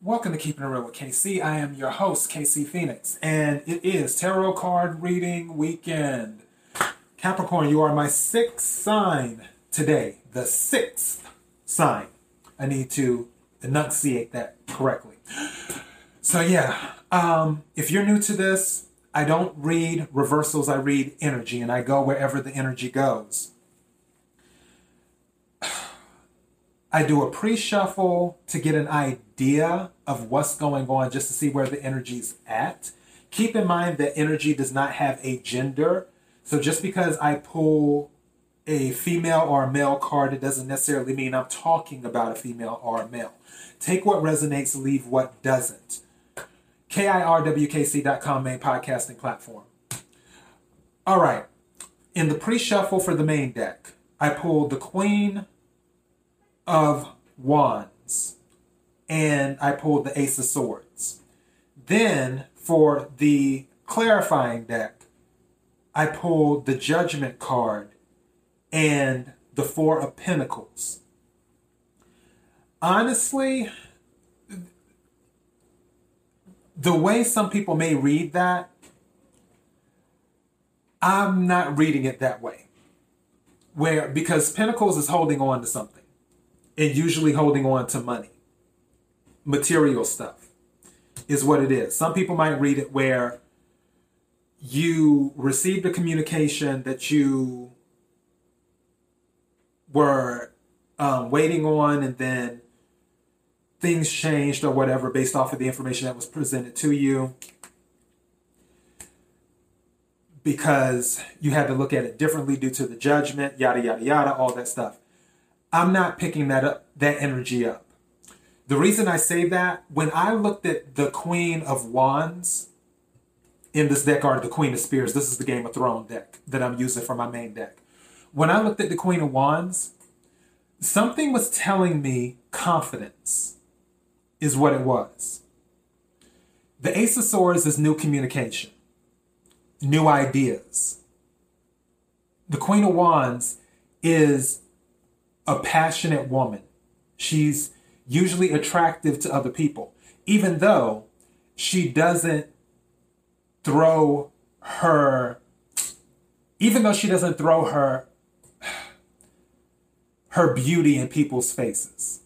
Welcome to Keeping It Real with KC. I am your host, KC Phoenix, and it is Tarot Card Reading Weekend. Capricorn, you are my sixth sign today. The sixth sign. I need to enunciate that correctly. So, yeah, um, if you're new to this, I don't read reversals, I read energy, and I go wherever the energy goes. I do a pre shuffle to get an idea of what's going on just to see where the energy's at. Keep in mind that energy does not have a gender. So just because I pull a female or a male card, it doesn't necessarily mean I'm talking about a female or a male. Take what resonates, leave what doesn't. KIRWKC.com, main podcasting platform. All right. In the pre shuffle for the main deck, I pulled the Queen of Wands and I pulled the Ace of Swords. Then for the clarifying deck, I pulled the Judgment card and the Four of Pentacles. Honestly, the way some people may read that, I'm not reading it that way. Where because Pentacles is holding on to something and usually holding on to money. Material stuff is what it is. Some people might read it where you received a communication that you were um, waiting on, and then things changed or whatever based off of the information that was presented to you because you had to look at it differently due to the judgment, yada, yada, yada, all that stuff. I'm not picking that up, that energy up. The reason I say that, when I looked at the Queen of Wands in this deck, or the Queen of Spears, this is the Game of Thrones deck that I'm using for my main deck. When I looked at the Queen of Wands, something was telling me confidence is what it was. The Ace of Swords is new communication, new ideas. The Queen of Wands is a passionate woman. She's usually attractive to other people, even though she doesn't throw her, even though she doesn't throw her her beauty in people's faces.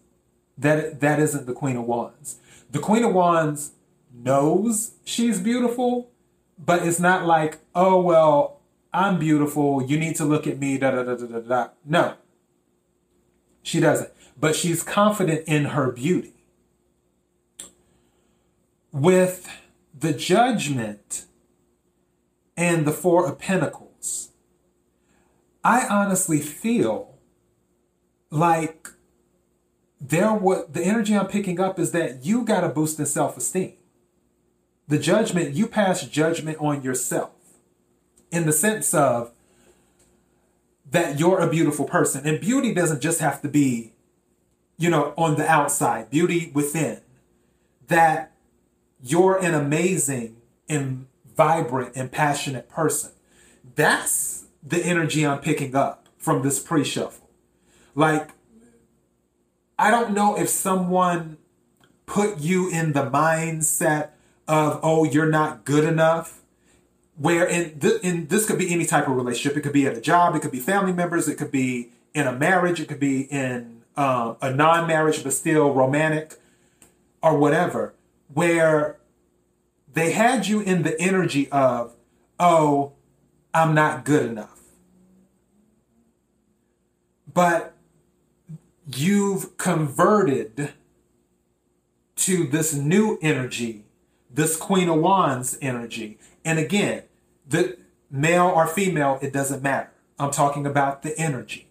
That that isn't the Queen of Wands. The Queen of Wands knows she's beautiful, but it's not like, oh well, I'm beautiful. You need to look at me. Da da da da da da. No, she doesn't. But she's confident in her beauty. With the judgment and the Four of Pentacles, I honestly feel like there what the energy I'm picking up is that you got a boost in self-esteem. The judgment, you pass judgment on yourself in the sense of that you're a beautiful person. And beauty doesn't just have to be, you know, on the outside, beauty within. That you're an amazing and vibrant and passionate person. That's the energy I'm picking up from this pre shuffle. Like, I don't know if someone put you in the mindset of, oh, you're not good enough where in, th- in this could be any type of relationship. It could be at a job, it could be family members, it could be in a marriage, it could be in um, a non-marriage but still romantic or whatever, where they had you in the energy of, oh, I'm not good enough. But you've converted to this new energy, this Queen of Wands energy, and again, the male or female, it doesn't matter. I'm talking about the energy.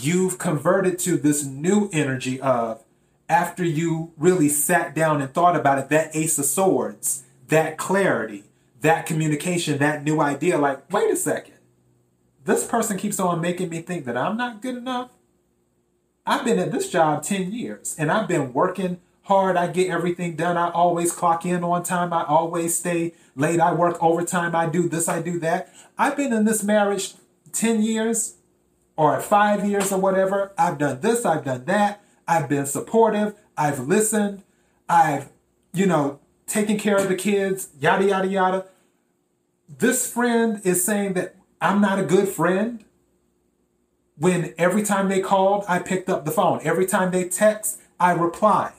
You've converted to this new energy of after you really sat down and thought about it, that ace of swords, that clarity, that communication, that new idea, like, wait a second. This person keeps on making me think that I'm not good enough. I've been at this job 10 years and I've been working hard. I get everything done. I always clock in on time. I always stay late. I work overtime. I do this. I do that. I've been in this marriage 10 years or five years or whatever. I've done this. I've done that. I've been supportive. I've listened. I've, you know, taken care of the kids, yada, yada, yada. This friend is saying that I'm not a good friend when every time they called, I picked up the phone. Every time they text, I replied,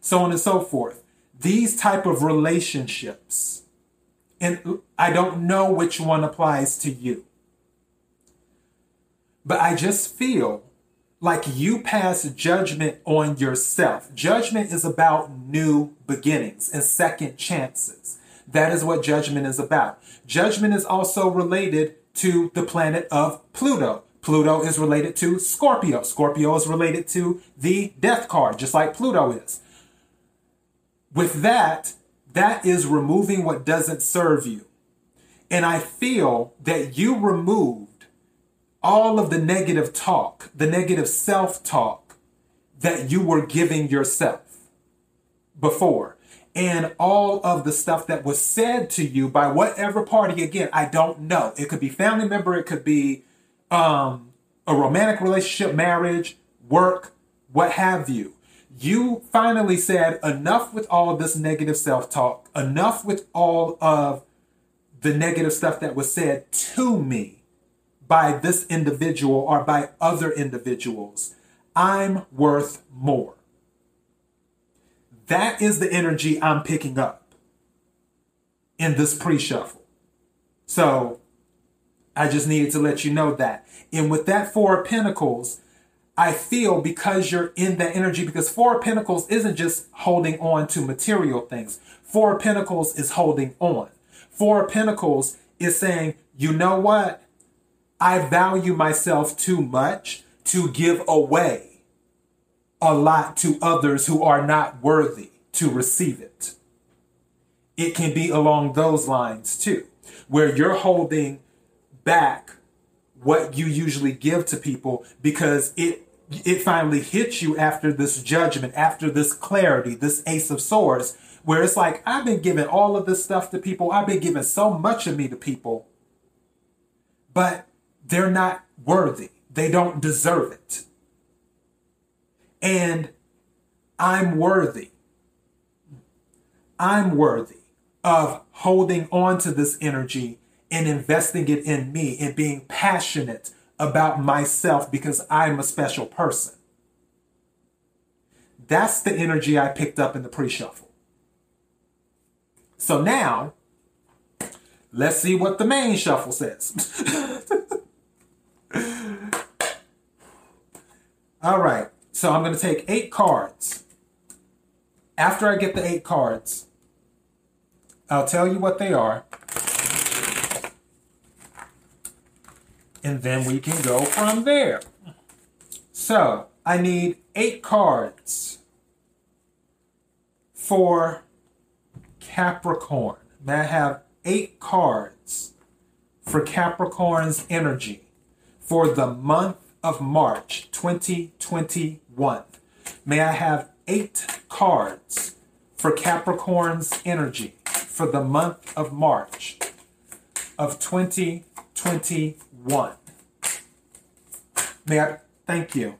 so on and so forth. These type of relationships, and I don't know which one applies to you. But I just feel like you pass judgment on yourself. Judgment is about new beginnings and second chances. That is what judgment is about. Judgment is also related to the planet of Pluto. Pluto is related to Scorpio. Scorpio is related to the death card, just like Pluto is. With that, that is removing what doesn't serve you. And I feel that you removed all of the negative talk, the negative self talk that you were giving yourself before. And all of the stuff that was said to you by whatever party, again, I don't know. It could be family member, it could be um, a romantic relationship, marriage, work, what have you. You finally said enough with all this negative self talk, enough with all of the negative stuff that was said to me by this individual or by other individuals. I'm worth more. That is the energy I'm picking up in this pre shuffle. So I just needed to let you know that. And with that Four of Pentacles, I feel because you're in that energy, because Four of Pentacles isn't just holding on to material things, Four of Pentacles is holding on. Four of Pentacles is saying, you know what? I value myself too much to give away a lot to others who are not worthy to receive it. It can be along those lines too, where you're holding back what you usually give to people because it it finally hits you after this judgment, after this clarity, this ace of swords, where it's like, I've been giving all of this stuff to people. I've been giving so much of me to people, but they're not worthy. They don't deserve it. And I'm worthy. I'm worthy of holding on to this energy and investing it in me and being passionate about myself because I'm a special person. That's the energy I picked up in the pre shuffle. So now, let's see what the main shuffle says. All right, so I'm going to take eight cards. After I get the eight cards, I'll tell you what they are. And then we can go from there. So I need eight cards for Capricorn. May I have eight cards for Capricorn's energy for the month of March 2021? May I have eight cards for Capricorn's energy for the month of March of 2021? One. May I thank you?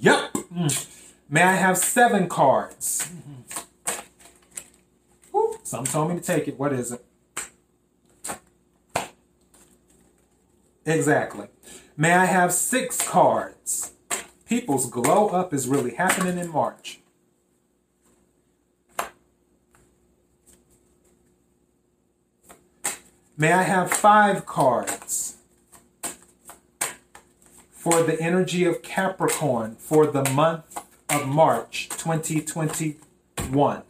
Yep. Mm. May I have seven cards? Woo. Some told me to take it. What is it? Exactly. May I have six cards? People's glow up is really happening in March. May I have five cards for the energy of Capricorn for the month of March 2021?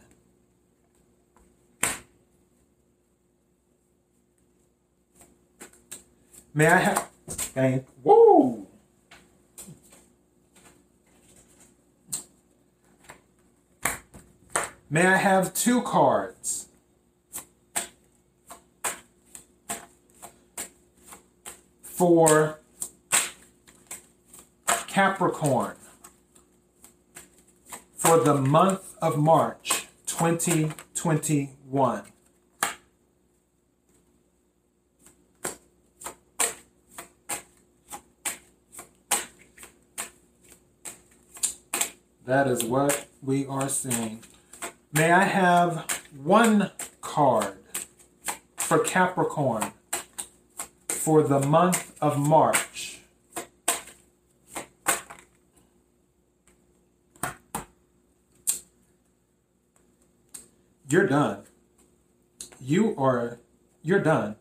May I have. Okay. Whoa! May I have two cards for Capricorn for the month of March 2021. That is what we are seeing. May I have one card for Capricorn for the month of March? You're done. You are, you're done.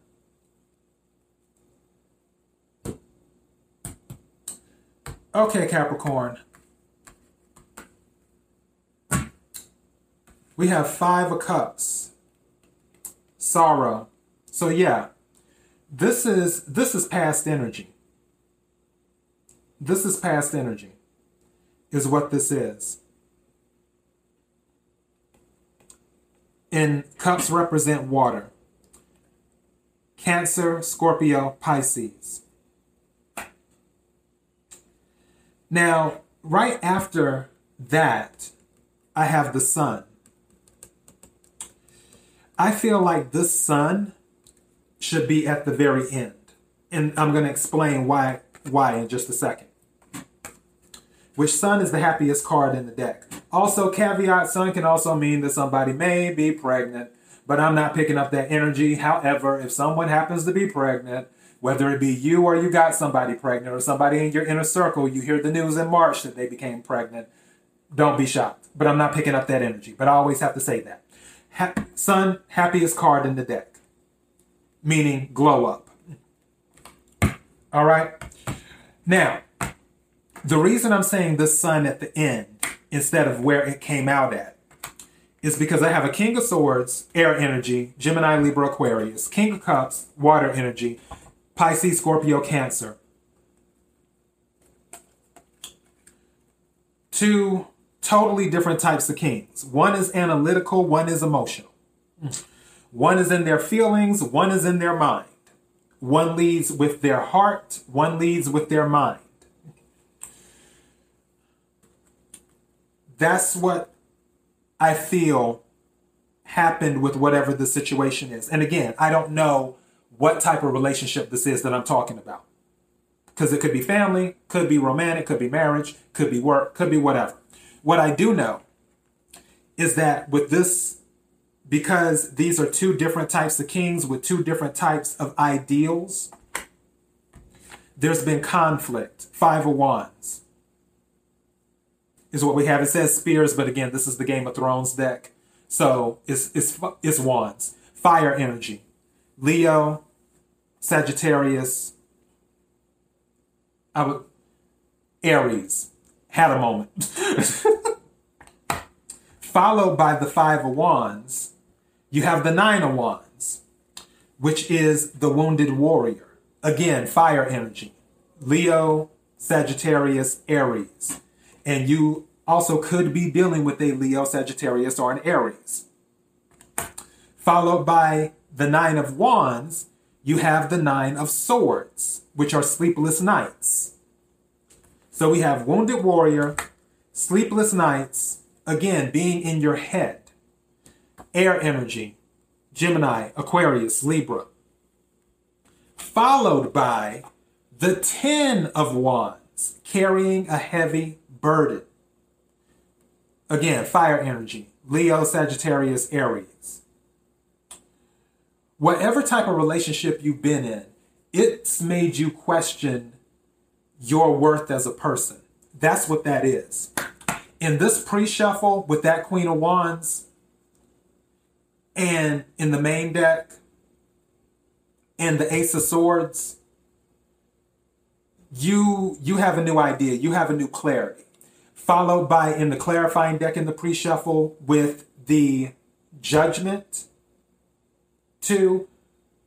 Okay, Capricorn. We have five of cups. Sorrow. So yeah, this is this is past energy. This is past energy. Is what this is. And cups represent water. Cancer, Scorpio, Pisces. Now, right after that, I have the sun. I feel like this sun should be at the very end. And I'm going to explain why why in just a second. Which sun is the happiest card in the deck. Also, caveat, sun can also mean that somebody may be pregnant, but I'm not picking up that energy. However, if someone happens to be pregnant, whether it be you or you got somebody pregnant or somebody in your inner circle, you hear the news in March that they became pregnant, don't be shocked. But I'm not picking up that energy. But I always have to say that. Ha- sun, happiest card in the deck, meaning glow up. All right. Now, the reason I'm saying the sun at the end instead of where it came out at is because I have a King of Swords, air energy, Gemini, Libra, Aquarius, King of Cups, water energy, Pisces, Scorpio, Cancer. Two totally different types of kings. One is analytical, one is emotional. One is in their feelings, one is in their mind. One leads with their heart, one leads with their mind. That's what I feel happened with whatever the situation is. And again, I don't know what type of relationship this is that I'm talking about. Because it could be family, could be romantic, could be marriage, could be work, could be whatever. What I do know is that with this, because these are two different types of kings with two different types of ideals, there's been conflict. Five of Wands is what we have. It says spears, but again, this is the Game of Thrones deck. So it's, it's, it's wands. Fire energy. Leo, Sagittarius, I would, Aries had a moment. Followed by the Five of Wands, you have the Nine of Wands, which is the Wounded Warrior. Again, fire energy. Leo, Sagittarius, Aries. And you also could be dealing with a Leo, Sagittarius, or an Aries. Followed by the Nine of Wands, you have the Nine of Swords, which are sleepless nights. So we have Wounded Warrior, Sleepless Nights, again, being in your head, Air Energy, Gemini, Aquarius, Libra. Followed by the Ten of Wands, carrying a heavy burden. Again, fire energy, Leo, Sagittarius, Aries whatever type of relationship you've been in, it's made you question your worth as a person. That's what that is. In this pre shuffle with that Queen of Wands and in the main deck and the Ace of Swords, you you have a new idea, you have a new clarity. Followed by in the clarifying deck in the pre shuffle with the Judgment to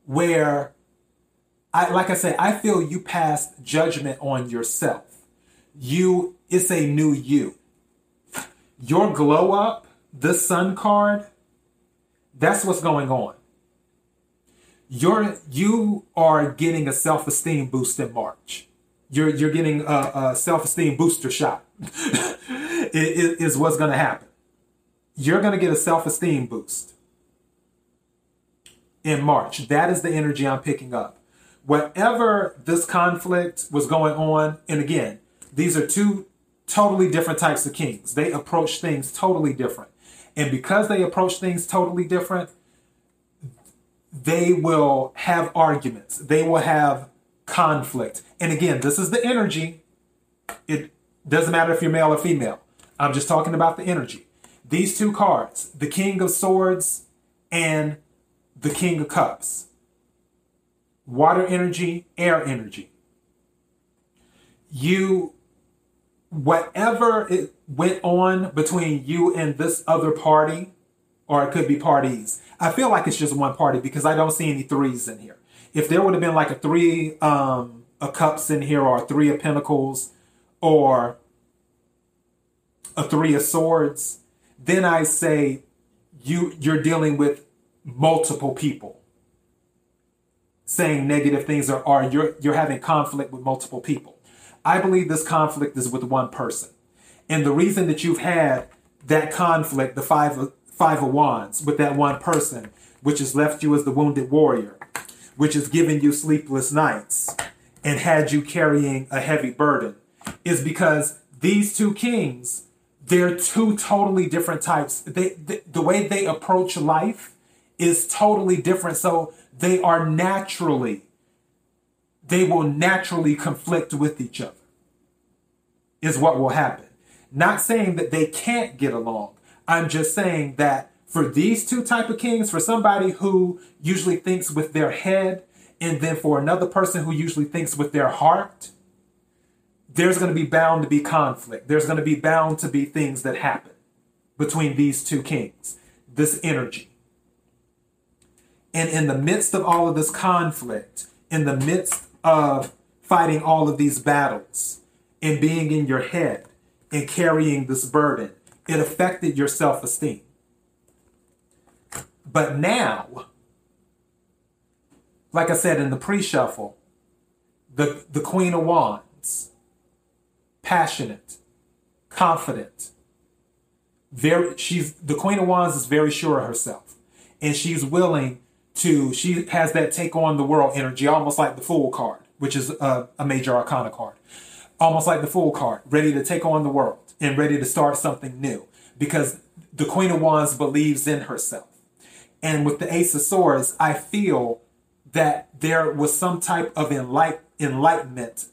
where I like I say, I feel you passed judgment on yourself. You it's a new you. Your glow up, the sun card, that's what's going on. You're you are getting a self-esteem boost in March. You're you're getting a, a self-esteem booster shot. it is what's going to happen. You're going to get a self-esteem boost in March. That is the energy I'm picking up. Whatever this conflict was going on, and again, these are two totally different types of kings. They approach things totally different. And because they approach things totally different, they will have arguments. They will have conflict. And again, this is the energy. It doesn't matter if you're male or female. I'm just talking about the energy. These two cards, the King of Swords and the King of Cups. Water energy, air energy. You, whatever it went on between you and this other party, or it could be parties. I feel like it's just one party because I don't see any threes in here. If there would have been like a three um, of cups in here, or a three of pentacles, or a three of swords, then I say you you're dealing with multiple people saying negative things or, or you're you're having conflict with multiple people. I believe this conflict is with one person. And the reason that you've had that conflict, the five of, five of wands, with that one person, which has left you as the wounded warrior, which has given you sleepless nights and had you carrying a heavy burden, is because these two kings they're two totally different types. They, the, the way they approach life is totally different. So they are naturally, they will naturally conflict with each other, is what will happen. Not saying that they can't get along. I'm just saying that for these two type of kings, for somebody who usually thinks with their head, and then for another person who usually thinks with their heart, there's going to be bound to be conflict. There's going to be bound to be things that happen between these two kings, this energy. And in the midst of all of this conflict, in the midst of fighting all of these battles and being in your head and carrying this burden, it affected your self esteem. But now, like I said in the pre shuffle, the, the Queen of Wands, passionate, confident. Very, she's the Queen of Wands is very sure of herself, and she's willing to. She has that take on the world energy, almost like the Fool card, which is a, a major Arcana card, almost like the Fool card, ready to take on the world and ready to start something new, because the Queen of Wands believes in herself. And with the Ace of Swords, I feel that there was some type of enlight- enlightenment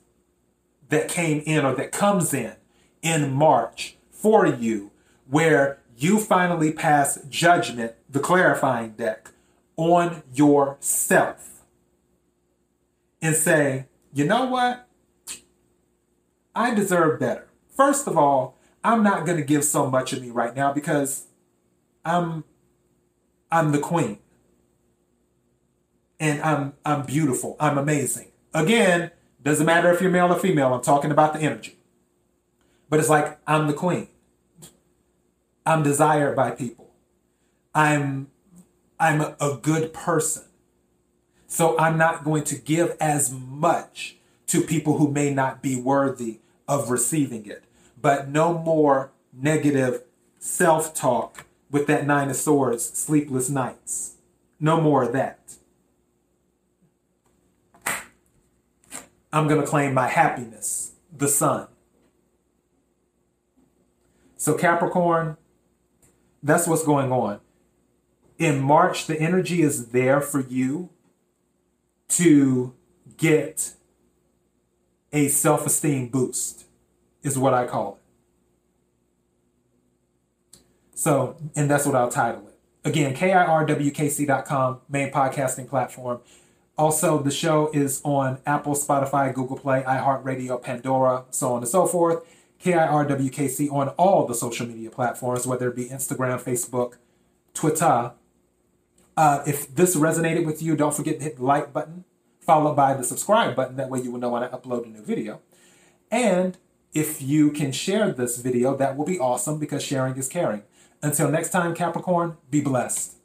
that came in or that comes in in March for you, where you finally pass judgment, the clarifying deck, on yourself and say, you know what? I deserve better. First of all, I'm not going to give so much of me right now because I'm I'm the queen. And I'm I'm beautiful. I'm amazing. Again, doesn't matter if you're male or female, I'm talking about the energy. But it's like, I'm the queen. I'm desired by people. I'm I'm a, a good person. So I'm not going to give as much to people who may not be worthy of receiving it. But no more negative self talk with that Nine of Swords, sleepless nights. No more of that. I'm going to claim my happiness, the sun. So, Capricorn, that's what's going on. In March, the energy is there for you to get a self esteem boost, is what I call it. So, and that's what I'll title it. Again, KIRWKC.com, main podcasting platform. Also, the show is on Apple, Spotify, Google Play, iHeartRadio, Pandora, so on and so forth. KIRWKC on all the social media platforms, whether it be Instagram, Facebook, Twitter. Uh, if this resonated with you, don't forget to hit the like button, followed by the subscribe button. That way you will know when I upload a new video. And if you can share this video, that will be awesome because sharing is caring. Until next time, Capricorn, be blessed.